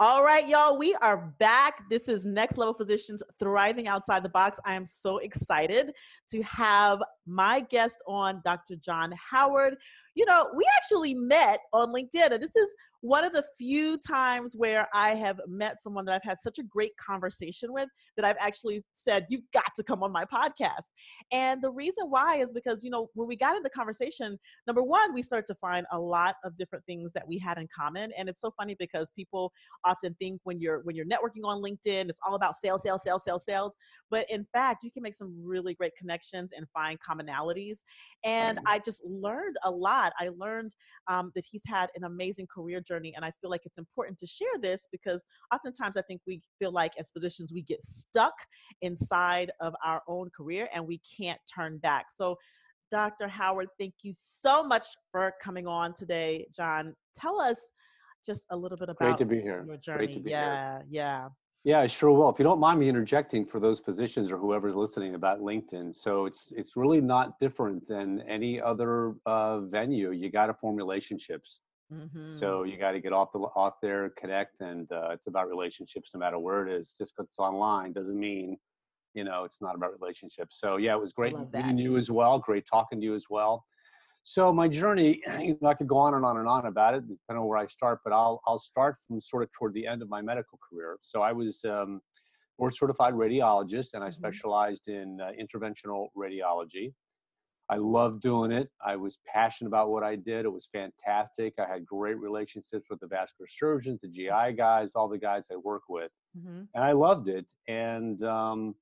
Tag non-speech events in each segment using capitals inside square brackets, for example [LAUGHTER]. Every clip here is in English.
All right, y'all, we are back. This is Next Level Physicians Thriving Outside the Box. I am so excited to have my guest on, Dr. John Howard. You know, we actually met on LinkedIn, and this is one of the few times where I have met someone that I've had such a great conversation with that I've actually said, You've got to come on my podcast. And the reason why is because, you know, when we got into conversation, number one, we started to find a lot of different things that we had in common. And it's so funny because people often think when you're when you're networking on LinkedIn, it's all about sales, sales, sales, sales, sales. But in fact, you can make some really great connections and find commonalities. And I just learned a lot. I learned um, that he's had an amazing career journey. And I feel like it's important to share this because oftentimes I think we feel like as physicians, we get stuck inside of our own career and we can't turn back. So, Dr. Howard, thank you so much for coming on today, John. Tell us just a little bit about Great to be here. your journey. Great to be yeah, here. yeah. Yeah, I sure will. If you don't mind me interjecting for those physicians or whoever's listening about LinkedIn, so it's it's really not different than any other uh, venue. You got to form relationships. Mm-hmm. So you got to get off the off there, connect, and uh, it's about relationships no matter where it is. Just because it's online doesn't mean, you know, it's not about relationships. So yeah, it was great meeting you as well. Great talking to you as well. So my journey, [CLEARS THROAT] you know, I could go on and on and on about it, depending on where I start. But I'll I'll start from sort of toward the end of my medical career. So I was um, board certified radiologist, and I Mhm. specialized in uh, interventional radiology. I loved doing it. I was passionate about what I did. It was fantastic. I had great relationships with the vascular surgeons, the GI guys, all the guys I work with, Mm-hmm. and I loved it. And um,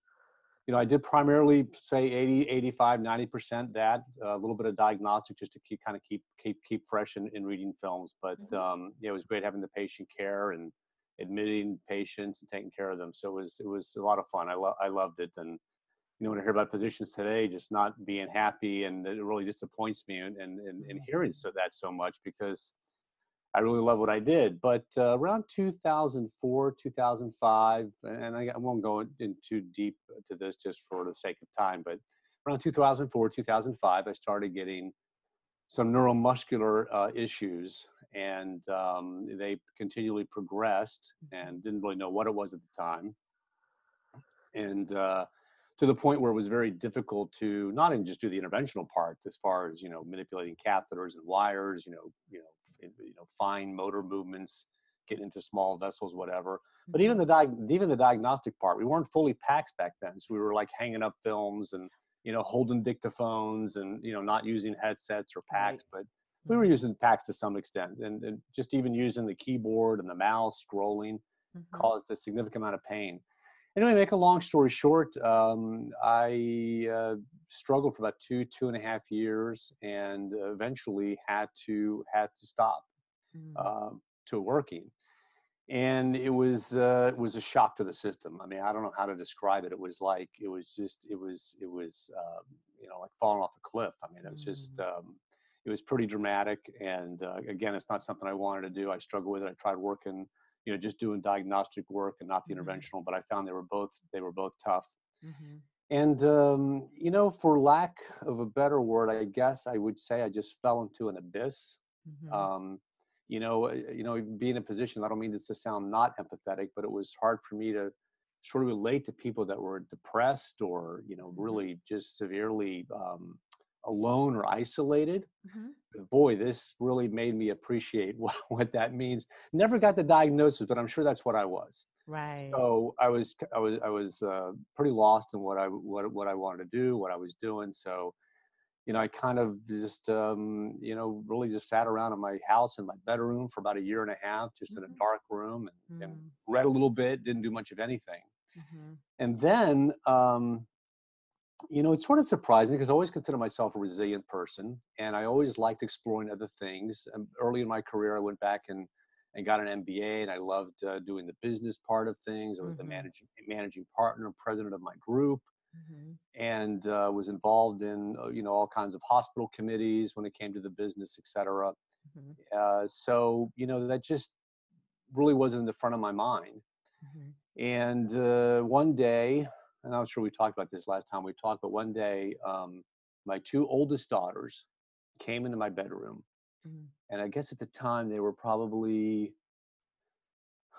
you know, I did primarily say 80, 85, 90% that, a little bit of diagnostic just to keep kind of keep keep keep fresh in, in reading films. But Mhm. um, yeah, it was great having the patient care and admitting patients and taking care of them. So it was it was a lot of fun. I lo- I loved it. And you know, when I hear about physicians today just not being happy, and it really disappoints me, and and, and, and hearing so that so much because I really love what I did. But uh, around 2004, 2005, and I, I won't go in too deep to this just for the sake of time, but around 2004, 2005, I started getting some neuromuscular uh, issues, and um, they continually progressed, and didn't really know what it was at the time, and uh, to the point where it was very difficult to not even just do the interventional part, as far as you know, manipulating catheters and wires, you know, you know, Eh, you know, fine motor movements, getting into small vessels, whatever. But even mm-hmm. the diag- even the diagnostic part, we weren't fully PACS back then, so we were like hanging up films and you know holding dictaphones and you know not using headsets or Right. But we were mm-hmm. using PACS to some extent, and, and just even using the keyboard and the mouse scrolling Mhm. caused a significant amount of pain. Anyway, make a long story short, um, I uh, struggled for about two, two and a half years, and eventually had to had to stop Mm. um, to working. And it was uh, it was a shock to the system. I mean, I don't know how to describe it. It was like it was just it was it was um, you know like falling off a cliff. I mean, it was just um, it was pretty dramatic. And uh, again, it's not something I wanted to do. I struggled with it. I tried working, you know, just doing diagnostic work and not the Mhm. interventional. But I found they were both they were both tough. Mhm. And um, you know, for lack of a better word, I guess I would say I just fell into an abyss. Mhm. Um, you know, uh, you know, being in a position. I don't mean this to sound not empathetic, but it was hard for me to sort of relate to people that were depressed or you know Mhm. really just severely um, alone or isolated Mhm. boy, this really made me appreciate [LAUGHS] what, what that means. Never got the diagnosis, but I'm sure that's what I was. Right. So I was, I was, I was uh, pretty lost in what I, what, what I wanted to do, what I was doing. So, you know, I kind of just, um, you know, really just sat around in my house in my bedroom for about a year and a half, just in a Mhm. dark room, and, and Mm. read a little bit. Didn't do much of anything. Mhm. And then, um, you know, it sort of surprised me because I always consider myself a resilient person, and I always liked exploring other things. And early in my career, I went back and and got an MBA, and I loved uh, doing the business part of things. I was the Mhm. managing managing partner, president of my group, Mhm. and uh, was involved in uh, you know all kinds of hospital committees when it came to the business, et cetera. Mhm. Uh, so you know that just really wasn't in the front of my mind. Mhm. And uh, one day, and I'm sure we talked about this last time we talked, but one day, um, my two oldest daughters came into my bedroom. Mhm. And I guess at the time they were probably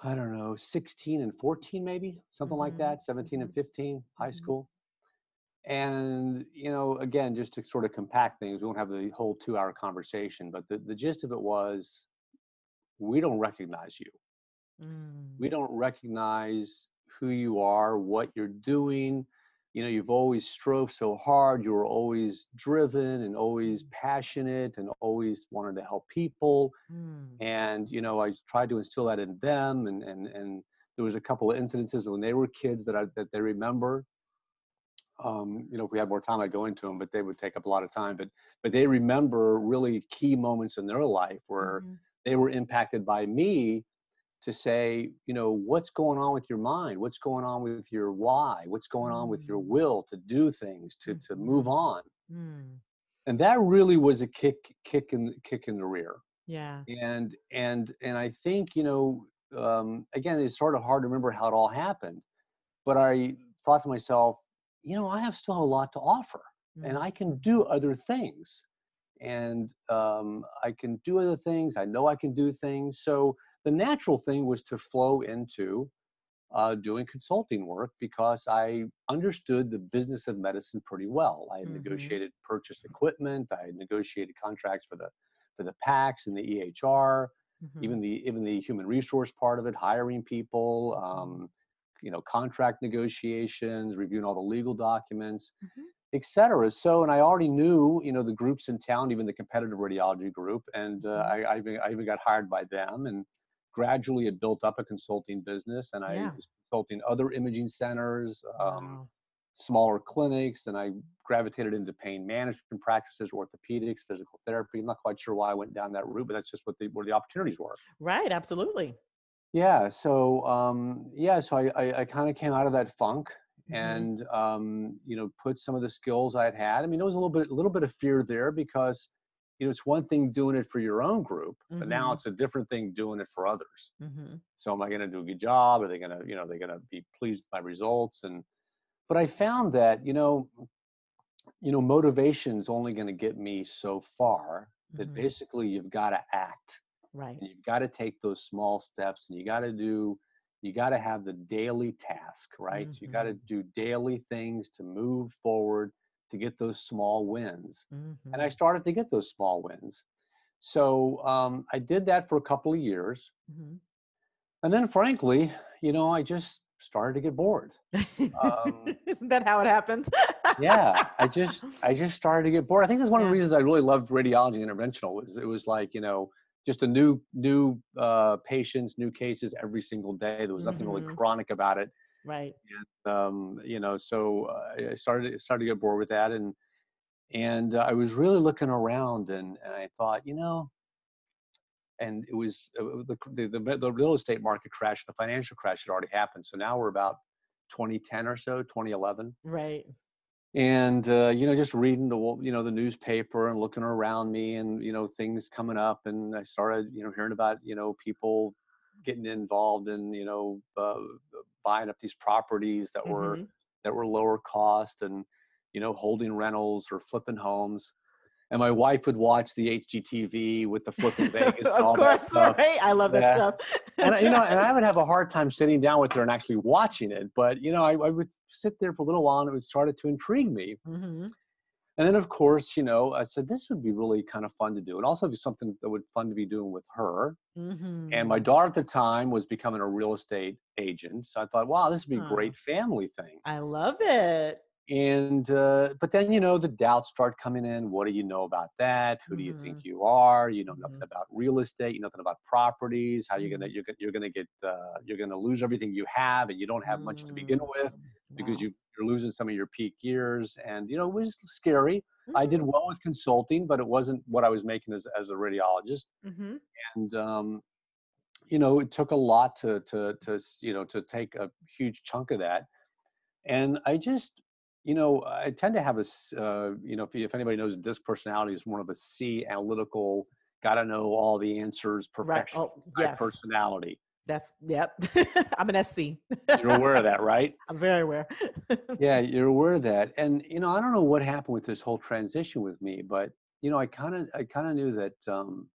I don't know, 16 and 14, maybe something mm-hmm. like that, 17 mm-hmm. and 15, high mm-hmm. school. And, you know, again, just to sort of compact things, we won't have the whole two hour conversation, but the, the gist of it was we don't recognize you. Mm. We don't recognize who you are, what you're doing. You know, you've always strove so hard. You were always driven and always mm. passionate and always wanted to help people. Mm. And, you know, I tried to instill that in them. And, and, and there was a couple of incidences when they were kids that I, that they remember. Um, you know, if we had more time, I'd go into them, but they would take up a lot of time. But but they remember really key moments in their life where mm-hmm. they were impacted by me to say, you know, what's going on with your mind? What's going on with your why? What's going on with your mm. will to do things, to to move mm-hmm. on? Mm. And that really was a kick kick in kick in the rear. Yeah. And and and I think, you know, um, again, it's sort of hard to remember how it all happened. But I thought to myself, you know, I have still have a lot to offer mm. and I can do other things. And um, I can do other things. I know I can do things. So the natural thing was to flow into uh, doing consulting work because I understood the business of medicine pretty well. I had mm-hmm. negotiated purchase equipment. I had negotiated contracts for the for the PACS and the EHR, mm-hmm. even the even the human resource part of it, hiring people, um, you know, contract negotiations, reviewing all the legal documents. Mm-hmm et cetera. So, and I already knew, you know, the groups in town, even the competitive radiology group, and uh, mm-hmm. I, I, even, I even got hired by them. And gradually had built up a consulting business and I yeah. was consulting other imaging centers, um, wow. smaller clinics, and I gravitated into pain management practices, orthopedics, physical therapy. I'm not quite sure why I went down that route, but that's just what the where the opportunities were. Right, absolutely. Yeah. So um, yeah, so I I, I kind of came out of that funk mm-hmm. and um, you know put some of the skills I'd had. I mean, there was a little bit a little bit of fear there because you know, it's one thing doing it for your own group, mm-hmm. but now mm-hmm. it's a different thing doing it for others. Mm-hmm. So am I going to do a good job? Are they going to, you know, they're going to be pleased with my results? And, but I found that, you know, you know, motivation is only going to get me so far that mm-hmm. basically you've got to act. Right. And you've got to take those small steps and you got to do, you got to have the daily task, right? You got to mm-hmm. do daily things to move forward to get those small wins. Mm-hmm. And I mm-hmm. started to get those small wins. So um, I did that for a couple of years. Mm-hmm. And then, frankly, you know, I just started to get bored. Um, [LAUGHS] Isn't that how it happens? yeah, I just [LAUGHS] I just started to get bored. I think that's one yeah. of the reasons I really loved radiology interventional was it was like you know just a new new uh, patients, new cases every single day. There was nothing mm-hmm. really chronic about it. Right. And, um, you know, so uh, I started started to get bored with that, and and uh, I was really looking around, and, and I thought, you know, and it was uh, the, the the real estate market crash, the financial crash had already happened. So now we're about 2010 or so, 2011. Right. And uh, you know, just reading the you know the newspaper and looking around me, and you know things coming up, and I started you know hearing about you know people getting involved in you know uh, buying up these properties that were mm-hmm. that were lower cost and you know holding rentals or flipping homes and my wife would watch the HGTV with the flipping Vegas [LAUGHS] and all course, that stuff. Right? I love that yeah. stuff. and you know, and I would [LAUGHS] have a hard time sitting down with her and actually watching it. But you know, I, I would sit there for a little while, and it would started to intrigue me. Mm-hmm. And then, of course, you know, I said this would be really kind of fun to do, and also be something that would fun to be doing with her. Mm-hmm. And my daughter at the time was becoming a real estate agent, so I thought, wow, this would be a great family thing. I love it. And uh, but then you know the doubts start coming in. What do you know about that? Who mm-hmm. do you think mm-hmm. you are? You know nothing mm-hmm. about real estate. You know nothing about properties. How you're gonna mm-hmm. you're, you're gonna get uh, you're gonna lose everything you have, and you don't have much to begin with because wow. you you're losing some of your peak years and you know it was scary mm-hmm. i did mm-hmm. well with consulting but it wasn't what i was making as, as a radiologist mm-hmm. and um, you know it took a lot to to to you know to take a huge chunk of that and i just you know i tend to have a uh, you know if, if anybody knows disc personality is more of a c analytical gotta know all the answers perfection right. oh, yes. personality that's yep. [LAUGHS] I'm an SC. you're aware of that, right? [LAUGHS] I'm very aware. [LAUGHS] yeah, you're aware of that. And you know, I don't know what happened with this whole transition with me, but you know, I kind of I kind of knew that um,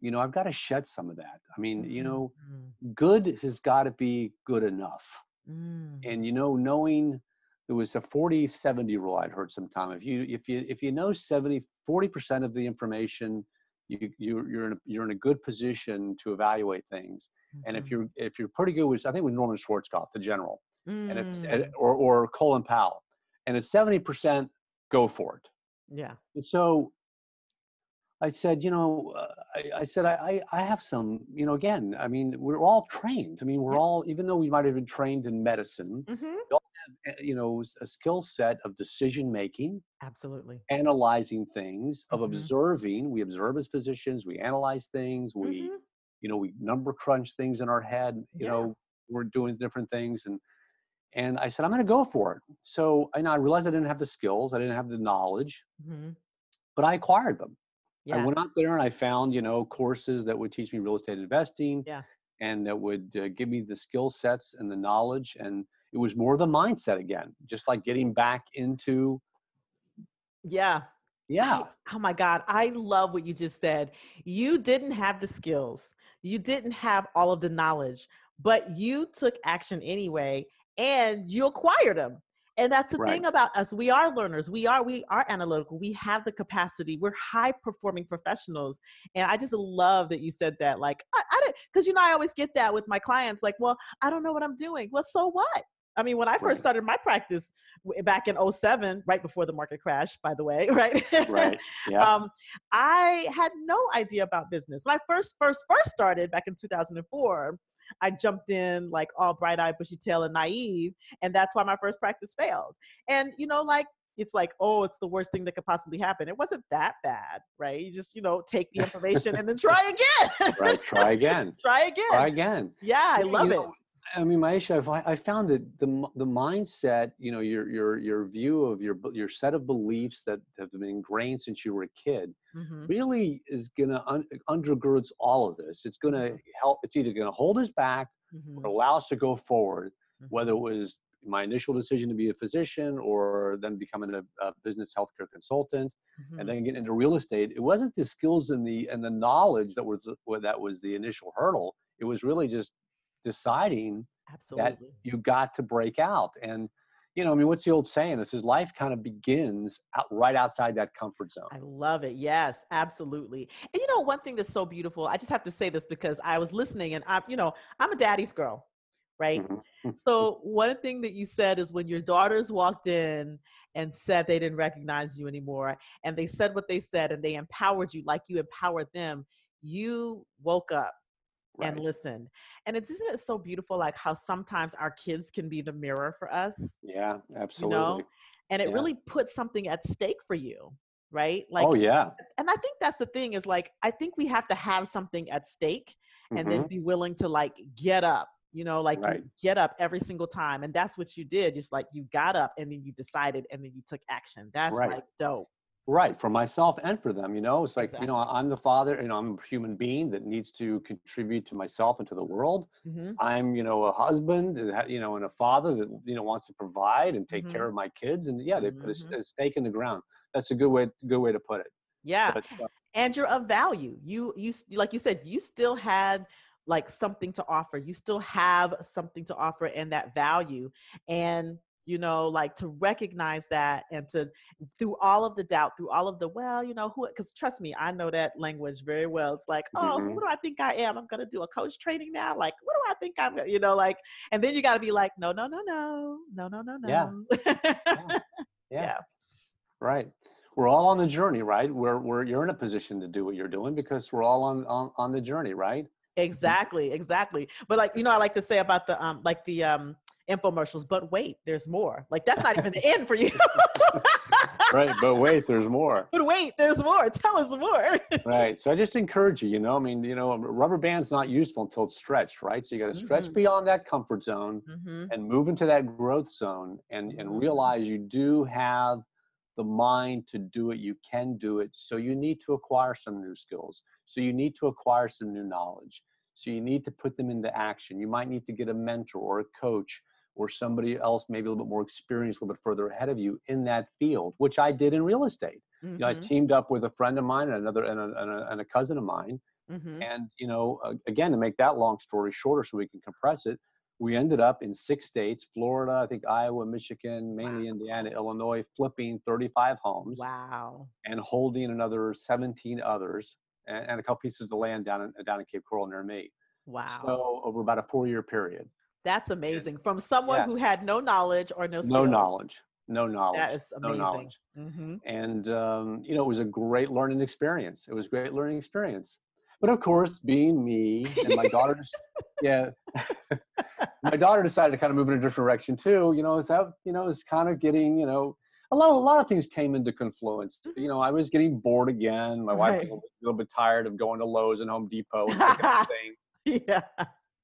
you know, I've got to shed some of that. I mean, you know, mm-hmm. good has got to be good enough. Mm. And you know, knowing there was a 40 70 rule I'd heard sometime. If you if you if you know 70 40% of the information, you you you're in a, you're in a good position to evaluate things. And if Mhm. you're if you're pretty good with I think with Norman Schwarzkopf, the general, and it's Mm. or or Colin Powell, and it's 70% go for it. yeah. So I said, you know, uh, I, I said, I, I have some, you know, again, I mean, we're all trained. I mean, we're all, even though we might have been trained in medicine, hmm eh, you know, a skill set of decision making, Absolutely. analyzing things, of Mhm. observing. We observe as physicians, we analyze things, we, Mhm. you know, we number crunch things in our head, you Yeah. know, we're doing different things. And, and I said, I'm going to go for it. So I know I realized I didn't have the skills, I didn't have the knowledge, hmm but I acquired them. I went out there and I found, you know, courses that would teach me real estate investing Yeah. and that would uh, give me the skill sets and the knowledge. And it was more the mindset again, just like getting back into, Yeah. yeah, Oh my God, I love what you just said. You didn't have the skills, you didn't have all of the knowledge, but you took action anyway and you acquired them. And that's the Right. thing about us. We are learners. We are we are analytical. We have the capacity. We're high performing professionals. And I just love that you said that. Like I, I didn't because you know I always get that with my clients. Like, well, I don't know what I'm doing. Well, so what? I mean, when I first Right. started my practice back in 07, right before the market crash, by the way, [LAUGHS] right? right. [LAUGHS] Yeah. um, I had no idea about business. When I first, first, first started back in 2004, I jumped in like all bright eyed, bushy tail, and naive. And that's why my first practice failed. And, you know, like, it's like, oh, it's the worst thing that could possibly happen. It wasn't that bad, right? You just, you know, take the [LAUGHS] information and then try again. right. Try again. [LAUGHS] try again. Try again. Yeah, I Yeah, you love it. I mean, Maiysha, I, I found that the the mindset, you know, your your your view of your your set of beliefs that have been ingrained since you were a kid, Mhm. really is gonna un- undergirds all of this. It's gonna help. It's either gonna hold us back Mhm. or allow us to go forward. Mhm. Whether it was my initial decision to be a physician or then becoming a, a business healthcare consultant and then getting into real estate, it wasn't the skills and the and the knowledge that was that was the initial hurdle. It was really just deciding Absolutely. That you got to break out. And you know, I mean, what's the old saying? This is life kind of begins out, right outside that comfort zone. I love it. Yes, absolutely. And you know, one thing that's so beautiful, I just have to say this because I was listening and I'm, you know, I'm a daddy's girl, right? Mhm. [LAUGHS] So one thing that you said is when your daughters walked in and said they didn't recognize you anymore, and they said what they said and they empowered you like you empowered them, you woke up and Right. listened. And it's isn't it so beautiful like how sometimes our kids can be the mirror for us, Yeah, you absolutely. know? And it Yeah. really puts something at stake for you, right? Like oh yeah. and I think that's the thing is like I think we have to have something at stake and then Mhm. be willing to like get up, you know, like Right. you get up every single time. And that's what you did. Just like you got up and then you decided and then you took action. That's Right. like dope. Right, for myself and for them, you know, it's like, Exactly. you know, I'm the father, you know, I'm a human being that needs to contribute to myself and to the world. hmm I'm, you know, a husband, you know, and a father that, you know, wants to provide and take Mhm. care of my kids. And yeah, they put a Mhm. a, stake in the ground. That's a good way, good way to put it. Yeah. But, uh, And you're of value. You, you, like you said, you still had like something to offer. You still have something to offer and that value. And you know like to recognize that and to through all of the doubt through all of the well you know who because trust me i know that language very well it's like oh Mhm. who do i think i am i'm gonna do a coach training now like what do i think i'm gonna-" you know like and then you got to be like no no no no no no no no Yeah. yeah [LAUGHS] yeah, Yeah. right. We're all on the journey, right? We're, we're, you're in a position to do what you're doing because we're all on, on, on the journey, right? exactly exactly but like you know i like to say about the um like the um infomercials but wait there's more like that's not even the end for you [LAUGHS] right. But wait, there's more. but wait there's more tell us more [LAUGHS] right. So I just encourage you, you know, I mean, you know, rubber band's not useful until it's stretched, right? So you got to stretch Mhm. beyond that comfort zone hmm and move into that growth zone and, and Mhm. realize you do have the mind to do it. You can do it. So you need to acquire some new skills. So you need to acquire some new knowledge. So you need to put them into action. You might need to get a mentor or a coach or somebody else, maybe a little bit more experienced, a little bit further ahead of you in that field, which I did in real estate. You know, I Mhm. teamed up with a friend of mine and another and a, and a, and a cousin of mine Mhm. And you know, again, to make that long story shorter, so we can compress it, we ended up in six states: Florida, I think Iowa, Michigan, mainly Indiana, Illinois, flipping 35 homes Wow. and holding another 17 others, and, and a couple pieces of land down in down in Cape Coral near me. Wow. So over about a four-year period. That's amazing. From someone Yeah. who had no knowledge or no skills. No knowledge. No knowledge. That is no amazing. knowledge. hmm and um, you know it was a great learning experience it was a great learning experience but of course being me and my daughter just yeah [LAUGHS] my daughter decided to kind of move in a different direction too you know that you know it's kind of getting you know a lot, a lot of things came into confluence. You know, I was getting bored again. My wife was a little, bit, a little bit tired of going to Lowe's and Home Depot and picking [LAUGHS] up things. yeah.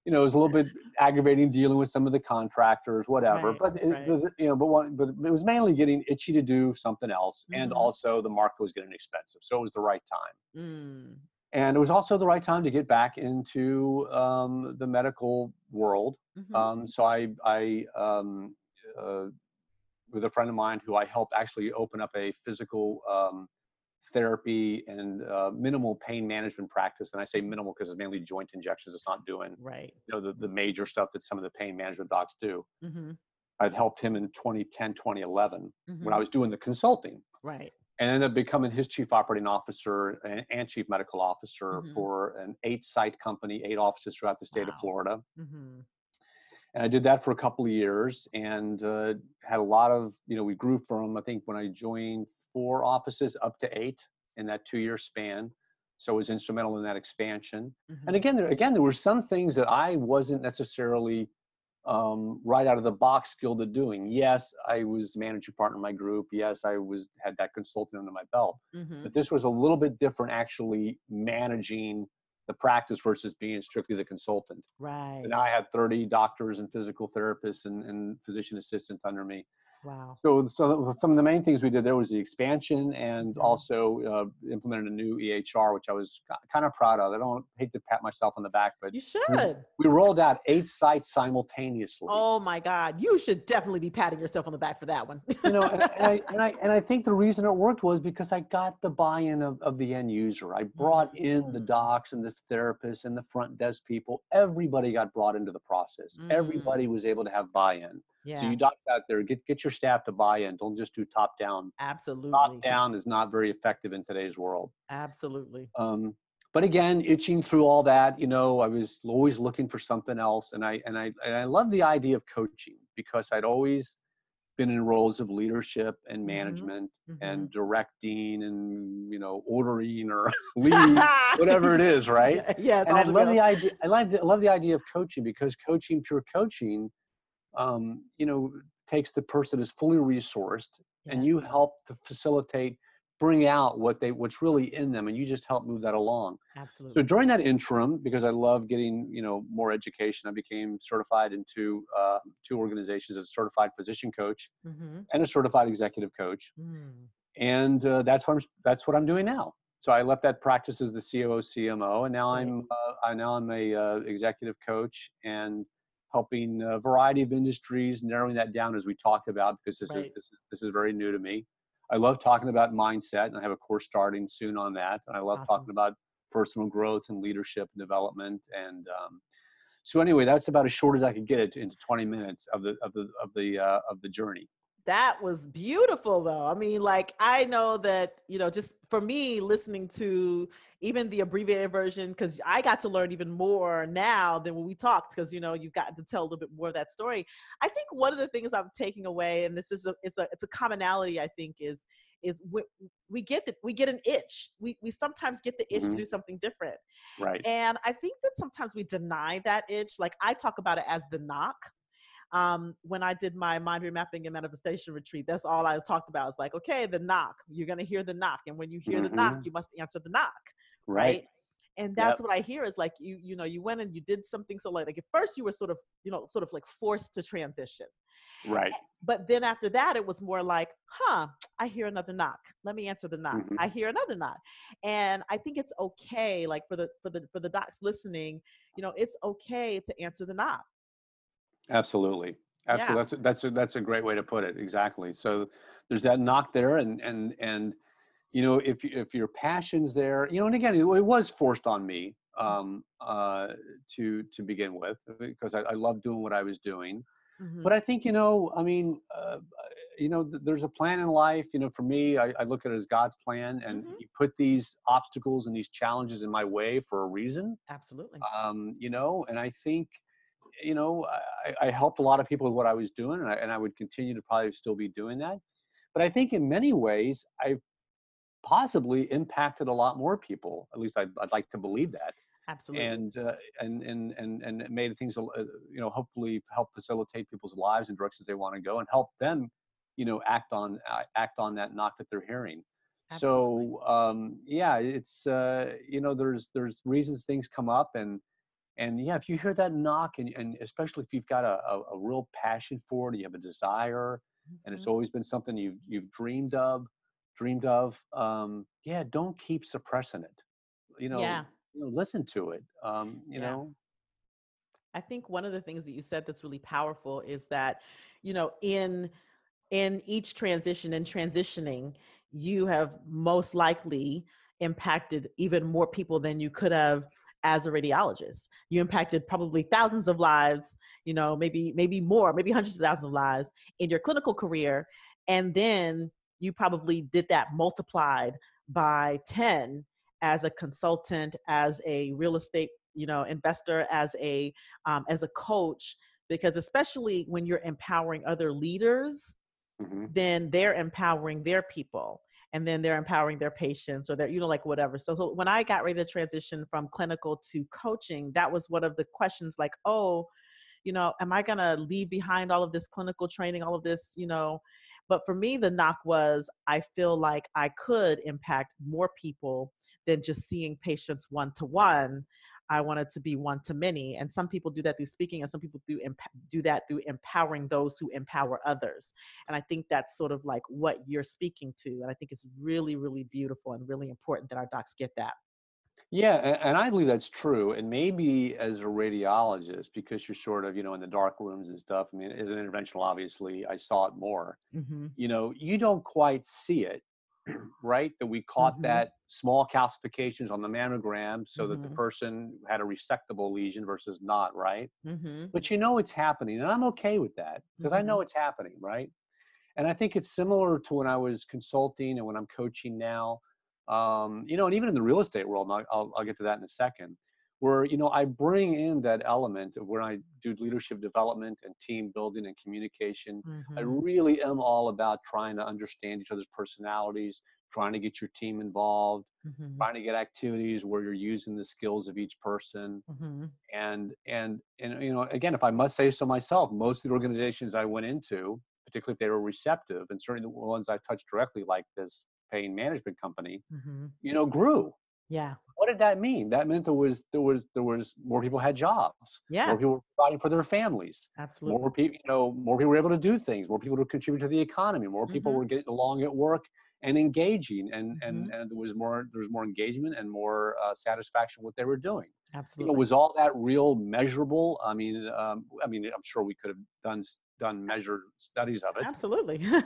You know, it was a little bit aggravating dealing with some of the contractors, whatever. Right, but it, right. you know, but one, but it was mainly getting itchy to do something else, and Mhm. also the market was getting expensive, so it was the right time. Mm. And it was also the right time to get back into um, the medical world. Mhm. Um, so I, I um, uh, with a friend of mine who I helped actually open up a physical um, therapy and uh, minimal pain management practice. And I say minimal because it's mainly joint injections. It's not doing right. you know the, the major stuff that some of the pain management docs do. hmm I'd helped him in 2010, 2011 when hmm I was doing the consulting Right. and ended up becoming his chief operating officer and, and chief medical officer Mhm. for an eight site company, eight offices throughout the state of Wow. Florida. hmm And I did that for a couple of years and uh, had a lot of, you know, we grew from, I think when I joined four offices up to eight in that two year span. So it was instrumental in that expansion. Mm-hmm. And again, there, again, there were some things that I wasn't necessarily um, right out of the box skilled at doing. Yes, I was the managing partner in my group. Yes, I was had that consultant under my belt. hmm But this was a little bit different, actually managing the practice versus being strictly the consultant. Right. And I had 30 doctors and physical therapists and, and physician assistants under me. Wow. So, so some of the main things we did there was the expansion and Mhm. also uh, implemented a new EHR, which I was kind of proud of. I don't hate to pat myself on the back, but You should. we rolled out eight sites simultaneously. Oh my God. You should definitely be patting yourself on the back for that one. You know, and, and I, [LAUGHS] and I and I think the reason it worked was because I got the buy-in of, of the end user. I brought in the Mm. docs and the therapists and the front desk people. Everybody got brought into the process. Mm. Everybody was able to have buy-in. Yeah. So you docs out there, get get your staff to buy in. Don't just do top down. absolutely. Top down is not very effective in today's world. Absolutely. Um, but again, itching through all that, you know, I was always looking for something else, and I and I and I love the idea of coaching because I'd always been in roles of leadership and Mhm. management Mhm. and directing and you know ordering or [LAUGHS] [LAUGHS] leading, whatever it is, right? Yeah, and I love the idea. I like the, I love the idea of coaching because coaching, pure coaching, um, you know, takes the person is fully resourced, and you help to facilitate, bring out what they what's really in them, and you just help move that along. Absolutely. So during that interim, because I love getting you know more education, I became certified in two uh, two organizations as a certified physician coach hmm and a certified executive coach, Mm. and uh, that's what I'm that's what I'm doing now. So I left that practice as the COO CMO, and now Right. I'm uh, I now I'm a uh, executive coach and helping a variety of industries, narrowing that down as we talked about because this is this is this is very new to me. I love talking about mindset, and I have a course starting soon on that. And I love Awesome. talking about personal growth and leadership and development. And um, so anyway, that's about as short as I could get it into 20 minutes of the of the of the uh, of the journey. That was beautiful, though. I mean, like, I know that, you know, just for me, listening to even the abbreviated version, because I got to learn even more now than when we talked, because, you know, you've gotten to tell a little bit more of that story. I think one of the things I'm taking away, and this is a, it's a, it's a commonality, I think, is, is we, we get the, we get an itch. We, we sometimes get the itch Mhm. to do something different. Right. And I think that sometimes we deny that itch. Like I talk about it as the knock. Um, when I did my mind remapping and manifestation retreat, that's all I talked about. It's like, okay, the knock. You're gonna hear the knock, and when you hear the knock, Mhm. you must answer the knock, Right. right? And that's what I hear is like you, you know, you went and you did something so like, like at first you were sort of, you know, sort of like forced to transition, Right. but then after that it was more like, huh, I hear another knock. Let me answer the knock. Mhm. I hear another knock, and I think it's okay, like for the for the for the docs listening, you know, it's okay to answer the knock. Absolutely. Yeah. Absolutely. That's a, that's a, that's a great way to put it. Exactly. So there's that knock there and, and, and, you know, if if your passion's there, you know, and again, it, it was forced on me um, uh, to to begin with because I, I love doing what I was doing. Mm-hmm. But I think you know, I mean, uh, you know, th- there's a plan in life. You know, for me, I, I look at it as God's plan, and mm-hmm. He put these obstacles and these challenges in my way for a reason. Absolutely. Um, you know, and I think, you know, I, I helped a lot of people with what I was doing, and I, and I would continue to probably still be doing that. But I think in many ways, I've possibly impacted a lot more people. At least I'd, I'd like to believe that. Absolutely. And uh, and and and and made things uh, you know hopefully help facilitate people's lives and directions they want to go and help them you know act on uh, act on that knock that they're hearing. Absolutely. So um, yeah, it's uh, you know there's there's reasons things come up and and yeah, if you hear that knock and and especially if you've got a, a, a real passion for it, you have a desire, mm-hmm. and it's mm-hmm. always been something you've you've dreamed of, dreamed of. Um, yeah, don't keep suppressing it. You know, yeah you know, listen to it. Um, you yeah. know. I think one of the things that you said that's really powerful is that, you know, in in each transition and transitioning, you have most likely impacted even more people than you could have as a radiologist. You impacted probably thousands of lives, you know, maybe maybe more, maybe hundreds of thousands of lives in your clinical career and then you probably did that multiplied by 10 as a consultant, as a real estate, you know, investor, as a um, as a coach, because especially when you're empowering other leaders, mm-hmm. then they're empowering their people and then they're empowering their patients or their you know like whatever so, so, when i got ready to transition from clinical to coaching that was one of the questions like oh you know am i going to leave behind all of this clinical training all of this you know but for me, the knock was I feel like I could impact more people than just seeing patients one to one. I wanted to be one to many. And some people do that through speaking, and some people do imp- do that through empowering those who empower others. And I think that's sort of like what you're speaking to. And I think it's really, really beautiful and really important that our docs get that. Yeah, and I believe that's true. And maybe as a radiologist, because you're sort of, you know, in the dark rooms and stuff. I mean, as an interventional, obviously, I saw it more. Mm-hmm. You know, you don't quite see it, [CLEARS THROAT] right? That we caught mm-hmm. that small calcifications on the mammogram so mm-hmm. that the mm-hmm. person had a resectable lesion versus not, right? Mm-hmm. But you know it's happening. And I'm okay with that because I know mm-hmm. it's happening, right? And I think it's similar to when I was consulting and when I'm coaching now um, you know, and even in the real estate world, I'll, I'll get to that in a second, where, you know, I bring in that element of when I do leadership development and team building and communication. Mm-hmm. I really am all about trying to understand each other's personalities, trying to get your team involved, mm-hmm. trying to get activities where you're using the skills of each person. Mm-hmm. And, and, and, you know, again, if I must say so myself, most of the organizations I went into, particularly if they were receptive, and certainly the ones I touched directly, like this pain management company, mm-hmm. you know, grew. Yeah. What did that mean? That meant there was there was there was more people had jobs. Yeah. More people were providing for their families. Absolutely. More people, you know, more people were able to do things. More people to contribute to the economy. More people mm-hmm. were getting along at work and engaging, and mm-hmm. and and there was more there was more engagement and more uh, satisfaction what they were doing. Absolutely. You know, was all that real measurable? I mean, um, I mean, I'm sure we could have done done measured studies of it. Absolutely. [LAUGHS] um,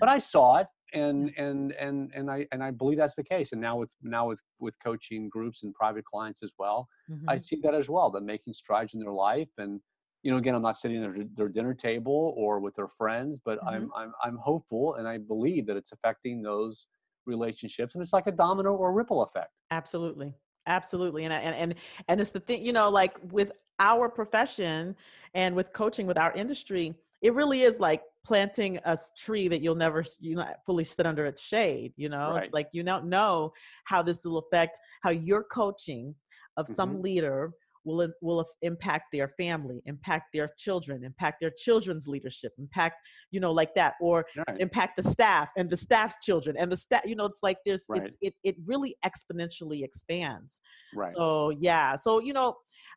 but I saw it, and and and and I and I believe that's the case. And now with now with with coaching groups and private clients as well, mm-hmm. I see that as well. They're making strides in their life, and you know, again, I'm not sitting at their dinner table or with their friends, but mm-hmm. I'm I'm I'm hopeful, and I believe that it's affecting those relationships, and it's like a domino or ripple effect. Absolutely, absolutely, and and and and it's the thing, you know, like with our profession and with coaching with our industry it really is like planting a tree that you'll never you know fully sit under its shade you know right. it's like you don't know how this will affect how your coaching of mm-hmm. some leader will will impact their family impact their children impact their children's leadership impact you know like that or right. impact the staff and the staff's children and the staff you know it's like there's right. it's, it, it really exponentially expands right so yeah so you know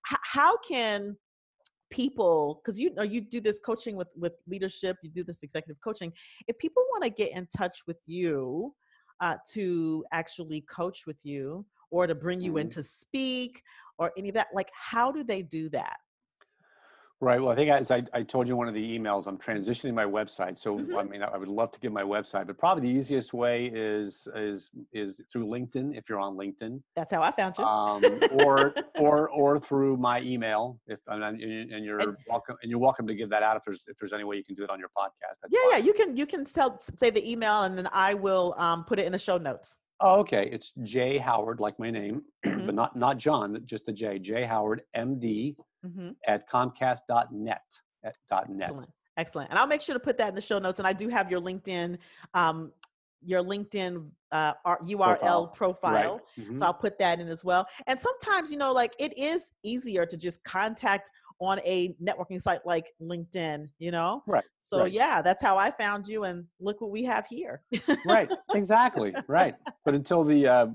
h- how can people because you know you do this coaching with with leadership you do this executive coaching if people want to get in touch with you uh, to actually coach with you or to bring you in to speak or any of that like how do they do that Right. Well, I think as I, I told you in one of the emails, I'm transitioning my website. So Mhm. I mean, I would love to give my website, but probably the easiest way is is is through LinkedIn if you're on LinkedIn, That's how I found you. um, or or or through my email. If and, and you're And- welcome and you're welcome to give that out if there's if there's any way you can do it on your podcast. That's yeah, yeah. You can you can tell say the email and then I will um, put it in the show notes. Oh, okay. It's J Howard, like my name, Mhm. [CLEARS THROAT] but not not John, just the J. J Howard, MD hmm at Comcast.net. At dot net. Excellent. Excellent. And I'll make sure to put that in the show notes. And I do have your LinkedIn, um, your LinkedIn uh, R- URL profile. Right. Mhm. So I'll put that in as well. And sometimes, you know, like it is easier to just contact on a networking site like LinkedIn, you know? Right, So right. yeah, that's how I found you. And look what we have here. right exactly [LAUGHS] right but until the uh,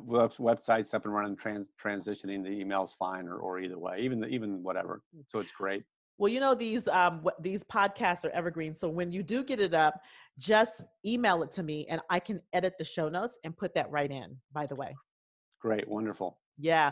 website's up and running trans- transitioning the email's fine or, or either way even the, even whatever so it's great Well, you know these um these podcasts are evergreen. So when you do get it up, just email it to me and I can edit the show notes and put that right in, by the way. great wonderful Yeah.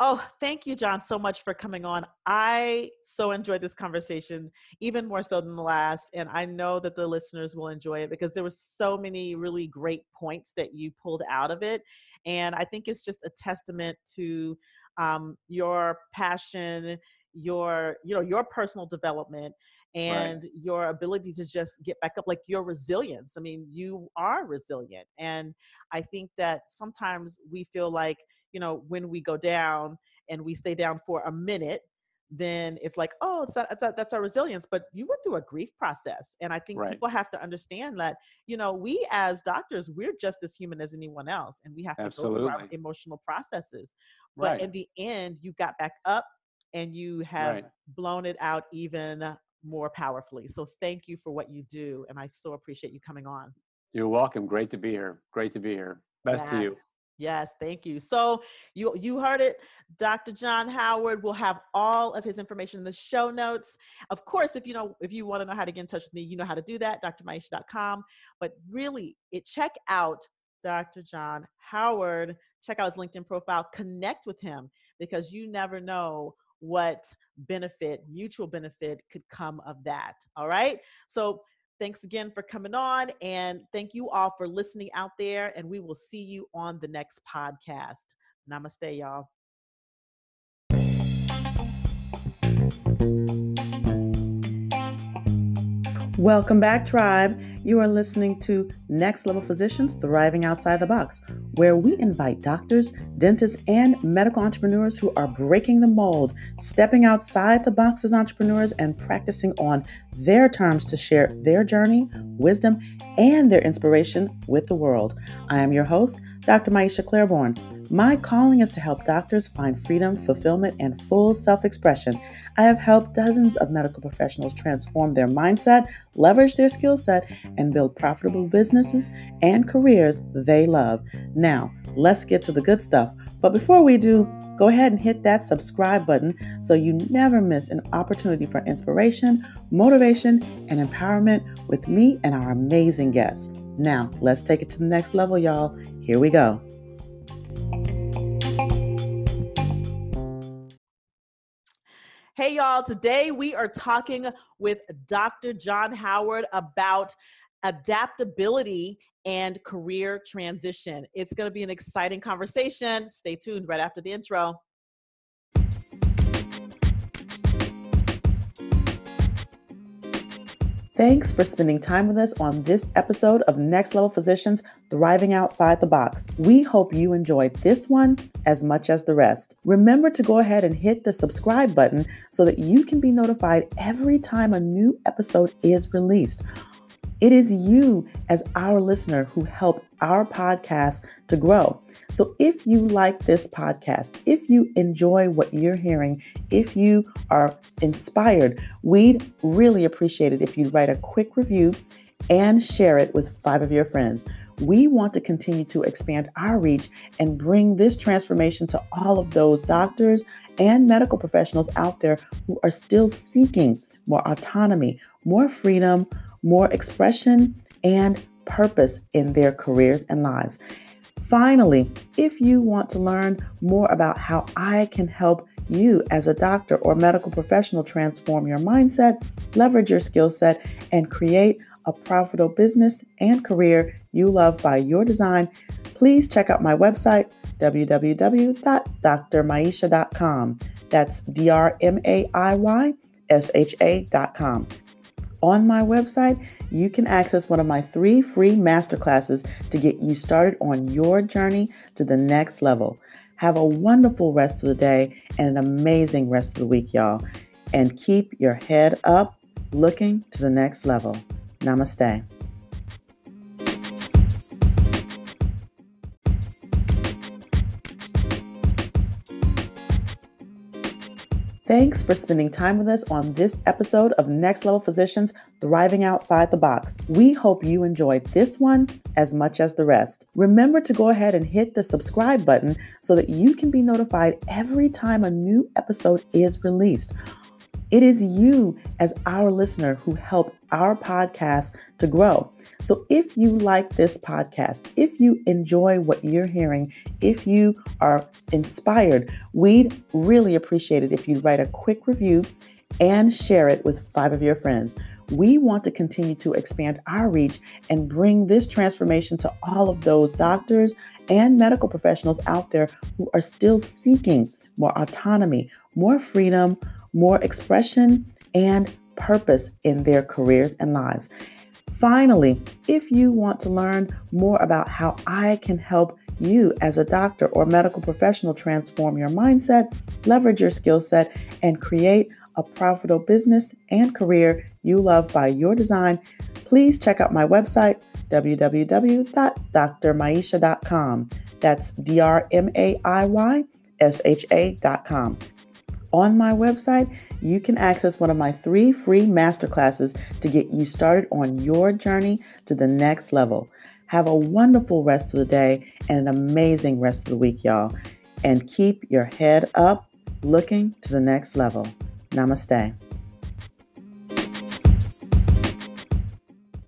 Oh, thank you, John, so much for coming on. I so enjoyed this conversation, even more so than the last. And I know that the listeners will enjoy it because there were so many really great points that you pulled out of it. And I think it's just a testament to um, your passion, your, you know, your personal development and your ability to just get back up like your resilience i mean you are resilient and i think that sometimes we feel like you know when we go down and we stay down for a minute then it's like oh it's that's, that's our resilience but you went through a grief process and i think Right. people have to understand that you know we as doctors we're just as human as anyone else and we have to go through our emotional processes but right in the end you got back up and you have Right. blown it out even more powerfully so thank you for what you do and i so appreciate you coming on you're welcome great to be here great to be here best to you Yes. Yes, thank you. So you you heard it. Dr. John Howard will have all of his information in the show notes. Of course, if you know if you want to know how to get in touch with me, you know how to do that, drmaiysha.com. But really, it check out Dr. John Howard. Check out his LinkedIn profile. Connect with him because you never know what benefit, mutual benefit, could come of that. All right. So Thanks again for coming on, and thank you all for listening out there. And we will see you on the next podcast. Namaste, y'all. Welcome back, Tribe. You are listening to Next Level Physicians Thriving Outside the Box, where we invite doctors, dentists, and medical entrepreneurs who are breaking the mold, stepping outside the box as entrepreneurs, and practicing on their terms to share their journey, wisdom, and their inspiration with the world. I am your host, Dr. Maiysha Clairborne. My calling is to help doctors find freedom, fulfillment, and full self expression. I have helped dozens of medical professionals transform their mindset, leverage their skill set, and build profitable businesses and careers they love. Now, let's get to the good stuff. But before we do, go ahead and hit that subscribe button so you never miss an opportunity for inspiration, motivation, and empowerment with me and our amazing guests. Now, let's take it to the next level, y'all. Here we go. Hey, y'all. Today we are talking with Dr. John Howard about adaptability and career transition. It's going to be an exciting conversation. Stay tuned right after the intro. Thanks for spending time with us on this episode of Next Level Physicians Thriving Outside the Box. We hope you enjoyed this one as much as the rest. Remember to go ahead and hit the subscribe button so that you can be notified every time a new episode is released. It is you, as our listener, who help our podcast to grow. So if you like this podcast, if you enjoy what you're hearing, if you are inspired, we'd really appreciate it if you write a quick review and share it with five of your friends. We want to continue to expand our reach and bring this transformation to all of those doctors and medical professionals out there who are still seeking more autonomy, more freedom, more expression, and purpose in their careers and lives. Finally, if you want to learn more about how I can help you as a doctor or medical professional transform your mindset, leverage your skill set, and create a profitable business and career you love by your design, please check out my website, www.drmaiysha.com. That's D R M A I Y S H A.com. On my website, you can access one of my three free masterclasses to get you started on your journey to the next level. Have a wonderful rest of the day and an amazing rest of the week, y'all. And keep your head up, looking to the next level. Namaste. Thanks for spending time with us on this episode of Next Level Physicians Thriving Outside the Box. We hope you enjoyed this one as much as the rest. Remember to go ahead and hit the subscribe button so that you can be notified every time a new episode is released. It is you, as our listener, who help our podcast to grow. So if you like this podcast, if you enjoy what you're hearing, if you are inspired, we'd really appreciate it if you'd write a quick review and share it with five of your friends. We want to continue to expand our reach and bring this transformation to all of those doctors and medical professionals out there who are still seeking more autonomy, more freedom, more expression and purpose in their careers and lives. Finally, if you want to learn more about how I can help you as a doctor or medical professional transform your mindset, leverage your skill set, and create a profitable business and career you love by your design, please check out my website, www.drmaiysha.com. That's D R M A I Y S H A.com. On my website, you can access one of my three free masterclasses to get you started on your journey to the next level. Have a wonderful rest of the day and an amazing rest of the week, y'all. And keep your head up, looking to the next level. Namaste.